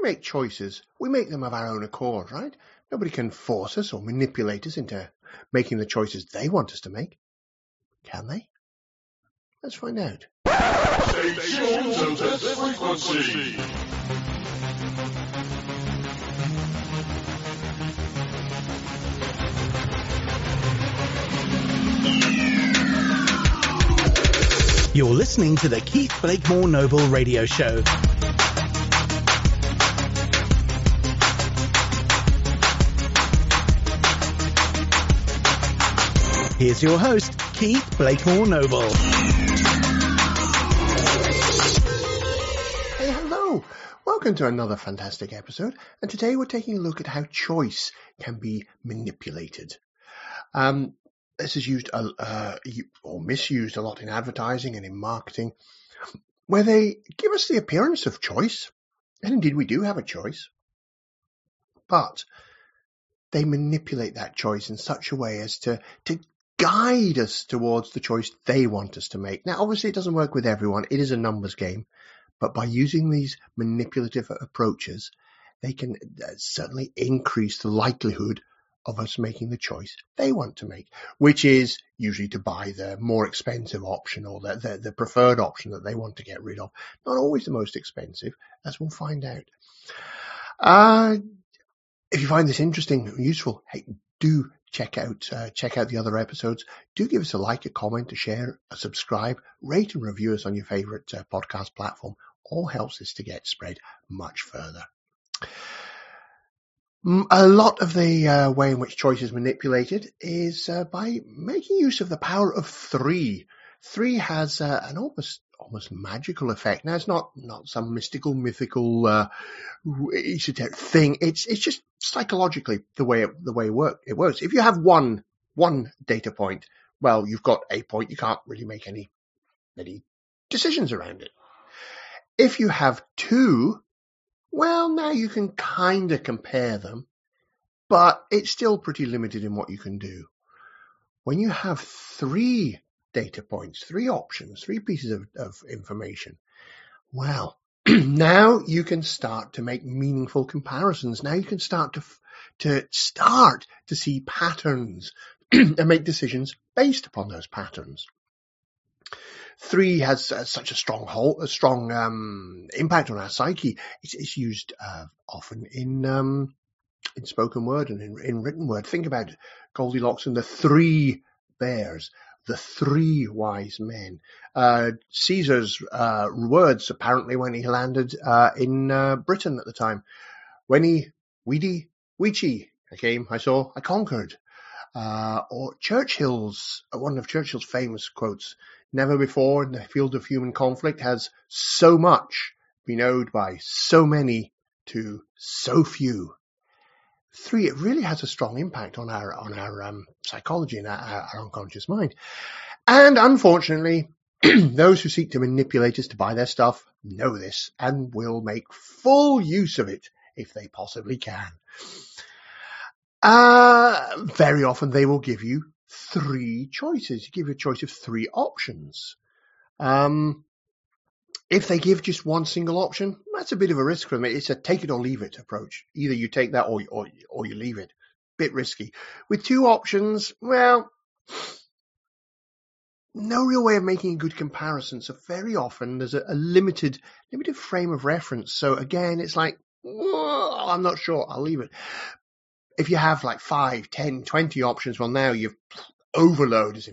we make choices, we make them of our own accord, right? Nobody can force us or manipulate us into making the choices they want us to make. Can they? Let's find out. Stay tuned to this frequency. You're listening to the Keith Blakemore Noble Radio Show. Here's your host, Keith Blakemore Noble. Hey, hello. Welcome to another fantastic episode. And today we're taking a look at how choice can be manipulated. Um, this is used uh, or misused a lot in advertising and in marketing, where they give us the appearance of choice. And indeed, we do have a choice. But they manipulate that choice in such a way as to, to guide us towards the choice they want us to make. Now, obviously, it doesn't work with everyone. It is a numbers game. But by using these manipulative approaches, they can uh, certainly increase the likelihood of us making the choice they want to make, which is usually to buy the more expensive option or the, the, the, preferred option that they want to get rid of. Not always the most expensive, as we'll find out. Uh, if you find this interesting useful, hey, do check out uh, check out the other episodes. Do give us a like, a comment, a share, a subscribe, rate and review us on your favorite uh, podcast platform. All helps us to get spread much further. A lot of the uh, way in which choice is manipulated is uh, by making use of the power of three. Three has uh, an almost almost magical effect. Now it's not not some mystical, mythical, uh, thing. It's it's just psychologically the way it, the way it, work, it works. If you have one one data point, well, you've got a point. You can't really make any any decisions around it. If you have two, well, now you can kind of compare them, but it's still pretty limited in what you can do. When you have three data points, three options, three pieces of, of information. Well, now you can start to make meaningful comparisons. Now you can start to, to start to see patterns and make decisions based upon those patterns. Three has uh, such a strong hold, a strong um, impact on our psyche. It's, it's used uh, often in um, in spoken word and in, in written word. Think about Goldilocks and the three bears the three wise men. Uh, Caesar's uh, words apparently when he landed uh, in uh, Britain at the time. When he, vidi, vici, I came, I saw, I conquered. Uh, or Churchill's, one of Churchill's famous quotes, never before in the field of human conflict has so much been owed by so many to so few three, it really has a strong impact on our on our um, psychology and our, our, unconscious mind. And unfortunately, those who seek to manipulate us to buy their stuff know this and will make full use of it if they possibly can. Uh, very often they will give you three choices. You give you a choice of three options. Um, if they give just one single option, that's a bit of a risk for them. It's a take it or leave it approach. Either you take that or, or, or you leave it. Bit risky. With two options, well, no real way of making a good comparison. So very often there's a, a limited, limited frame of reference. So again, it's like, I'm not sure. I'll leave it. If you have like five, ten, twenty options, well, now you've overload is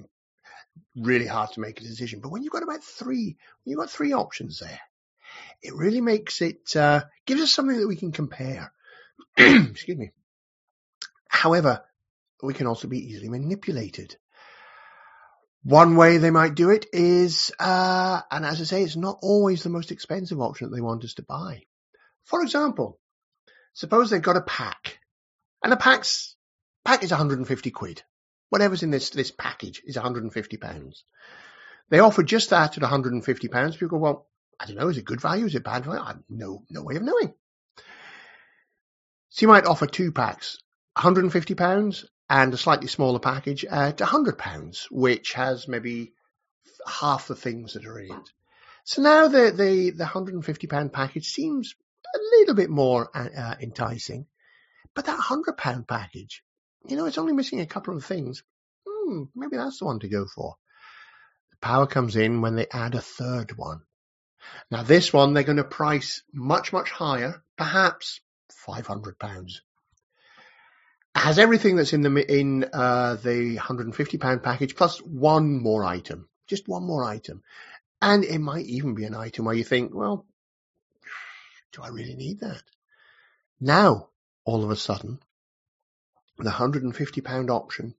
really hard to make a decision. But when you've got about three, you've got three options there, it really makes it, uh, gives us something that we can compare. Excuse me. However, we can also be easily manipulated. One way they might do it is, uh, and as I say, it's not always the most expensive option that they want us to buy. For example, suppose they've got a pack, and a pack's pack is 150 quid whatever's in this this package is 150 pounds. They offer just that at 150 pounds. People go, well, I don't know, is it good value? Is it bad value? I have no no way of knowing. So you might offer two packs, 150 pounds and a slightly smaller package at 100 pounds, which has maybe half the things that are in it. So now the the the 150 pound package seems a little bit more uh, uh, enticing. But that hundred pound package, you know, it's only missing a couple of things. Hmm, maybe that's the one to go for. The power comes in when they add a third one. Now this one they're going to price much, much higher, perhaps five hundred pounds. Has everything that's in the in uh, the hundred and fifty pound package plus one more item, just one more item, and it might even be an item where you think, well, do I really need that? Now, all of a sudden, the hundred and fifty pound option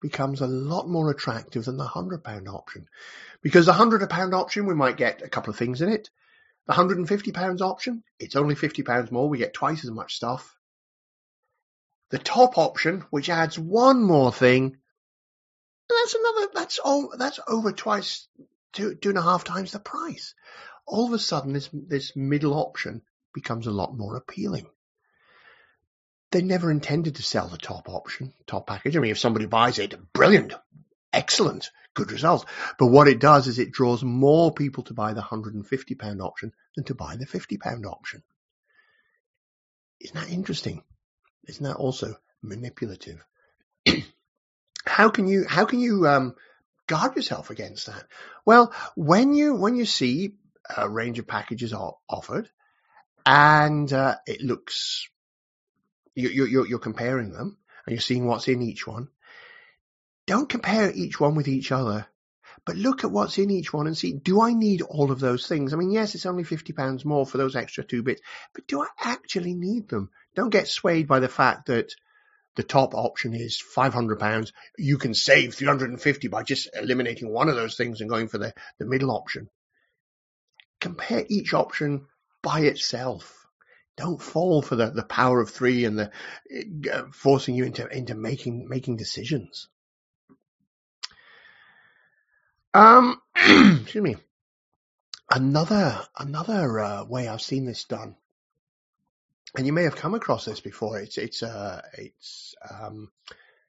becomes a lot more attractive than the hundred pound option. Because the hundred pound option, we might get a couple of things in it. The hundred and fifty pounds option, it's only fifty pounds more. We get twice as much stuff. The top option, which adds one more thing, that's another. That's all. That's over twice, two two and a half times the price. All of a sudden, this this middle option becomes a lot more appealing they never intended to sell the top option, top package. I mean, if somebody buys it, brilliant, excellent, good result. But what it does is it draws more people to buy the £150 option than to buy the £50 option. Isn't that interesting? Isn't that also manipulative? how can you, how can you, um, guard yourself against that? Well, when you, when you see a range of packages are offered and uh, it looks you, you're, you're comparing them and you're seeing what's in each one. Don't compare each one with each other, but look at what's in each one and see, do I need all of those things? I mean, yes, it's only £50 more for those extra two bits, but do I actually need them? Don't get swayed by the fact that the top option is £500. You can save 350 by just eliminating one of those things and going for the, the middle option. Compare each option by itself don't fall for the, the power of three and the uh, forcing you into into making making decisions. Um, excuse me. Another another uh, way I've seen this done, and you may have come across this before. It's it's uh it's um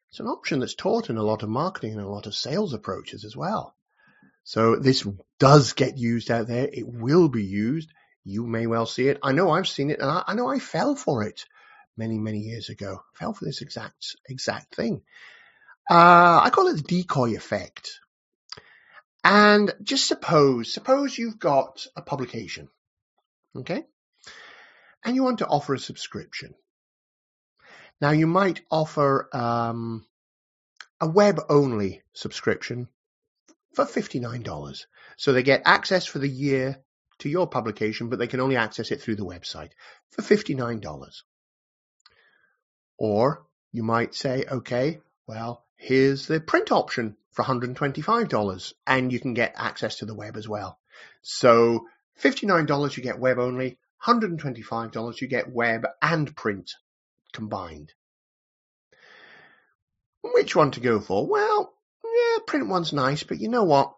it's an option that's taught in a lot of marketing and a lot of sales approaches as well. So this does get used out there. It will be used. You may well see it. I know I've seen it and I, I know I fell for it many, many years ago. I fell for this exact, exact thing. Uh, I call it the decoy effect. And just suppose, suppose you've got a publication. Okay. And you want to offer a subscription. Now you might offer, um, a web only subscription for $59. So they get access for the year to your publication, but they can only access it through the website for $59. Or you might say, okay, well, here's the print option for $125 and you can get access to the web as well. So $59 you get web only, $125 you get web and print combined. Which one to go for? Well, yeah, print one's nice, but you know what?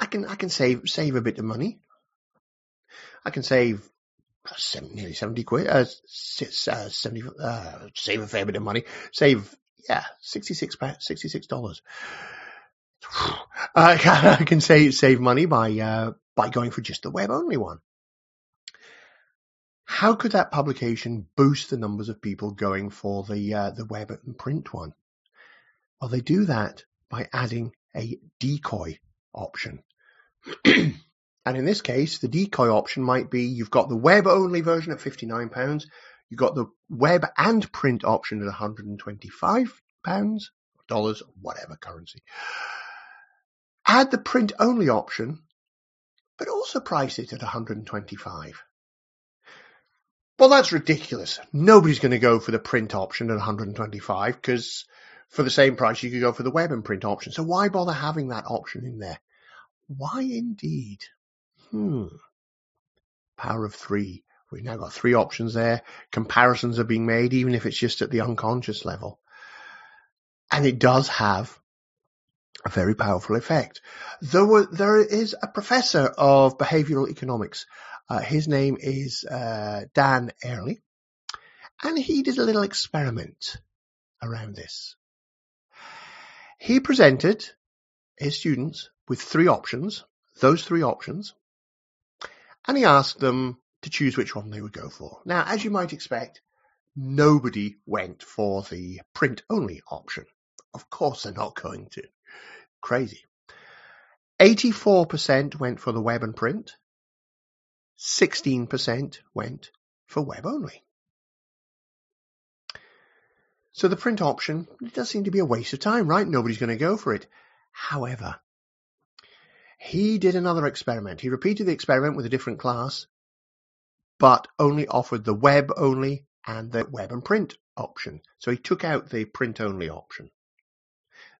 I can I can save save a bit of money. I can save seven, nearly seventy quid. Uh, uh, seventy. Uh, save a fair bit of money. Save yeah, sixty six sixty six dollars. I can, I can save save money by uh, by going for just the web only one. How could that publication boost the numbers of people going for the uh, the web and print one? Well, they do that by adding a decoy option. And in this case, the decoy option might be you've got the web only version at £59, you've got the web and print option at £125, dollars, whatever currency. Add the print only option, but also price it at 125. Well, that's ridiculous. Nobody's going to go for the print option at 125 because for the same price you could go for the web and print option. So why bother having that option in there? Why indeed? Hmm. Power of three. We've now got three options there. Comparisons are being made, even if it's just at the unconscious level. And it does have a very powerful effect. There, there is a professor of behavioral economics. Uh, his name is uh, Dan Ariely, and he did a little experiment around this. He presented his students with three options, those three options, and he asked them to choose which one they would go for. Now, as you might expect, nobody went for the print only option. Of course they're not going to. Crazy. 84% went for the web and print. 16% went for web only. So the print option does seem to be a waste of time, right? Nobody's going to go for it. However, he did another experiment. He repeated the experiment with a different class, but only offered the web only and the web and print option. So he took out the print only option.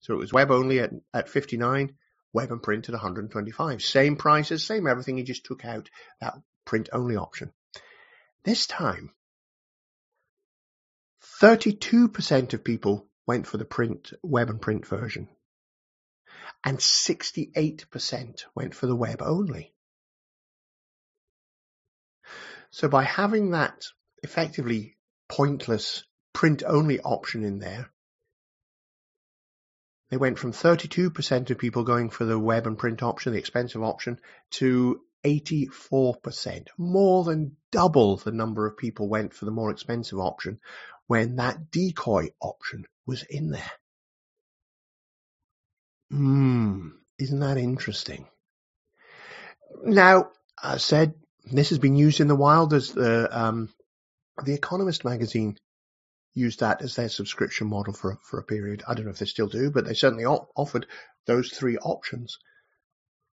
So it was web only at, at 59, web and print at 125. Same prices, same everything. He just took out that print only option. This time, 32% of people went for the print, web and print version. And 68% went for the web only. So by having that effectively pointless print only option in there, they went from 32% of people going for the web and print option, the expensive option, to 84%. More than double the number of people went for the more expensive option when that decoy option was in there. Hmm, isn't that interesting? Now, I said this has been used in the wild as the um, the Economist magazine used that as their subscription model for for a period. I don't know if they still do, but they certainly offered those three options,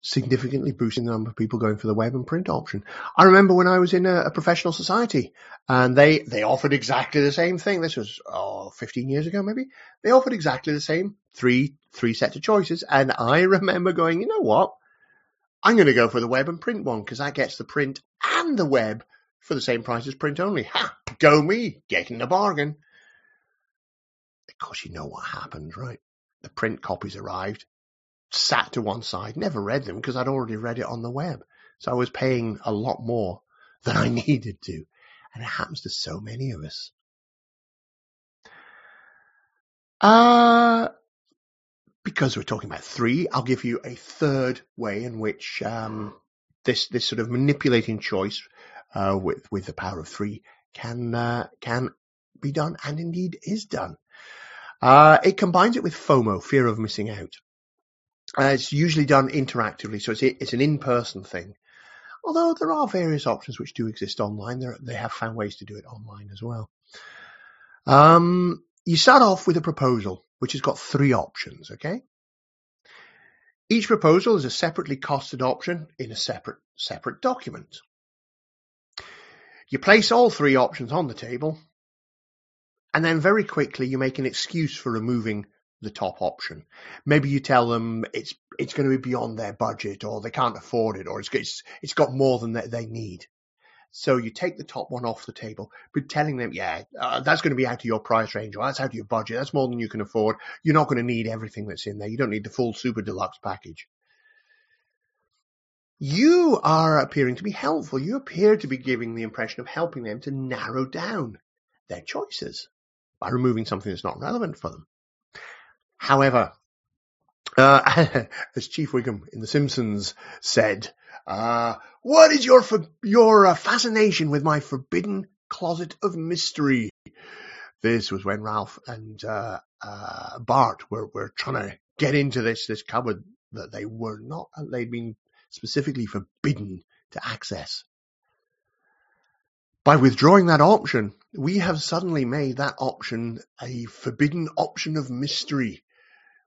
significantly boosting the number of people going for the web and print option. I remember when I was in a, a professional society, and they they offered exactly the same thing. This was oh, 15 years ago, maybe. They offered exactly the same three three sets of choices, and I remember going, you know what? I'm going to go for the web and print one because that gets the print and the web for the same price as print only. Ha! Go me, getting the bargain. Of course, you know what happened, right? The print copies arrived, sat to one side, never read them because I'd already read it on the web. So I was paying a lot more than I needed to. And it happens to so many of us. Uh, because we're talking about three, I'll give you a third way in which um, this this sort of manipulating choice uh, with with the power of three can uh, can be done, and indeed is done. Uh, it combines it with FOMO, fear of missing out. Uh, it's usually done interactively, so it's it's an in-person thing. Although there are various options which do exist online, They're, they have found ways to do it online as well. Um, you start off with a proposal, which has got three options. Okay. Each proposal is a separately costed option in a separate separate document. You place all three options on the table, and then very quickly you make an excuse for removing the top option. Maybe you tell them it's it's going to be beyond their budget, or they can't afford it, or it's it's, it's got more than they, they need. So you take the top one off the table, but telling them, yeah, uh, that's going to be out of your price range, or that's out of your budget. That's more than you can afford. You're not going to need everything that's in there. You don't need the full super deluxe package. You are appearing to be helpful. You appear to be giving the impression of helping them to narrow down their choices by removing something that's not relevant for them. However, uh, as Chief Wiggum in The Simpsons said, uh, what is your your uh, fascination with my forbidden closet of mystery? This was when Ralph and uh, uh, Bart were, were trying to get into this this cupboard that they were not they'd been specifically forbidden to access. By withdrawing that option, we have suddenly made that option a forbidden option of mystery.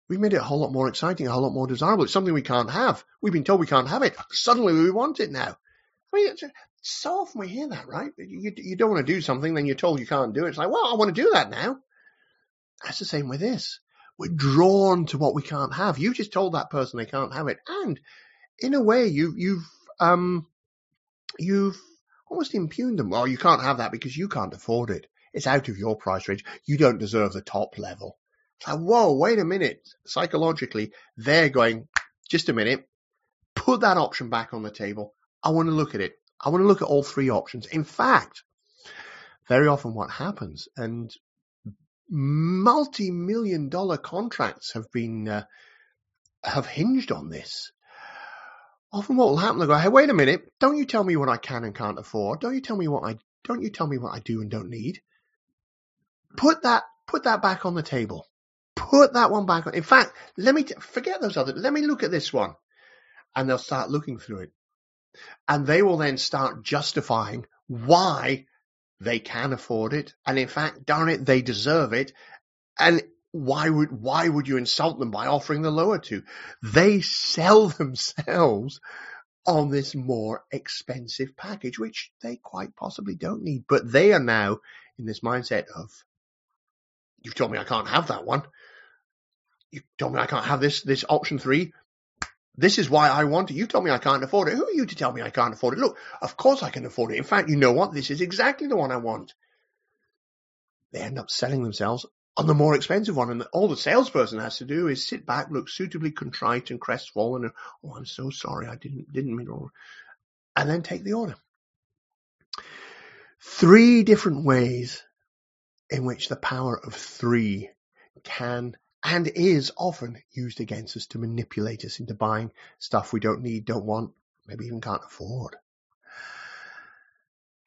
We've made it a whole lot more exciting, a whole lot more desirable. It's something we can't have. We've been told we can't have it. Suddenly we want it now. I mean, so often we hear that, right? You, you don't want to do something, then you're told you can't do it. It's like, well, I want to do that now. That's the same with this. We're drawn to what we can't have. You just told that person they can't have it. And in a way, you, you've, um, you've almost impugned them. Well, you can't have that because you can't afford it. It's out of your price range. You don't deserve the top level. Like, whoa, wait a minute. Psychologically, they're going, just a minute, put that option back on the table. I want to look at it. I want to look at all three options. In fact, very often what happens, and multi-million dollar contracts have been, uh, have hinged on this often what will happen, they'll go, hey, wait a minute, don't you tell me what I can and can't afford. Don't you tell me what I, don't you tell me what I do and don't need. Put that, put that back on the table. Put that one back on. In fact, let me, t- forget those other, let me look at this one. And they'll start looking through it. And they will then start justifying why they can afford it. And in fact, darn it, they deserve it. And why would why would you insult them by offering the lower two? They sell themselves on this more expensive package, which they quite possibly don't need. But they are now in this mindset of, you've told me I can't have that one. You told me I can't have this this option three. This is why I want it. You told me I can't afford it. Who are you to tell me I can't afford it? Look, of course I can afford it. In fact, you know what? This is exactly the one I want. They end up selling themselves on the more expensive one. And all the salesperson has to do is sit back, look suitably contrite and crestfallen, and oh, I'm so sorry, I didn't didn't mean to, and then take the order. Three different ways in which the power of three can and is often used against us to manipulate us into buying stuff we don't need, don't want, maybe even can't afford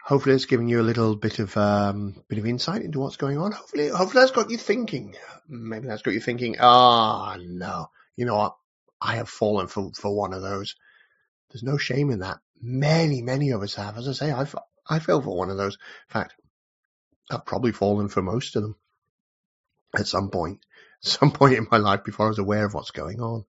hopefully it's given you a little bit of um, bit of insight into what's going on. Hopefully, hopefully that's got you thinking. Maybe that's got you thinking. Ah, oh, no, you know what? I have fallen for for one of those. There's no shame in that. Many, many of us have. As I say, I've I fell for one of those. In fact, I've probably fallen for most of them at some point, some point in my life before I was aware of what's going on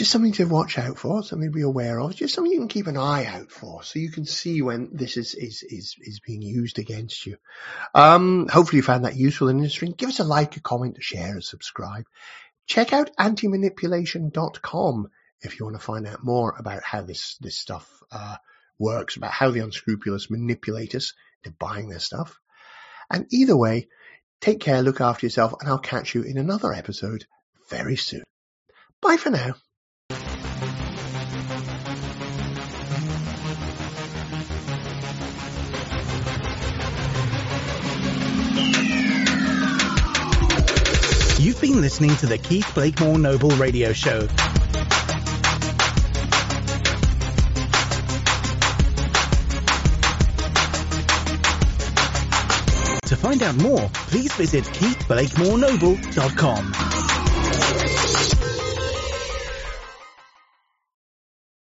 just something to watch out for, something to be aware of, just something you can keep an eye out for, so you can see when this is is is, is being used against you. Um, hopefully you found that useful and interesting. Give us a like, a comment, a share, a subscribe. Check out antimanipulation.com if you want to find out more about how this this stuff uh, works, about how the unscrupulous manipulate us into buying their stuff. And either way, take care, look after yourself, and I'll catch you in another episode very soon. Bye for now. You've been listening to the Keith Blakemore Noble Radio Show. Find out more, please visit keithblakemorenoble.com.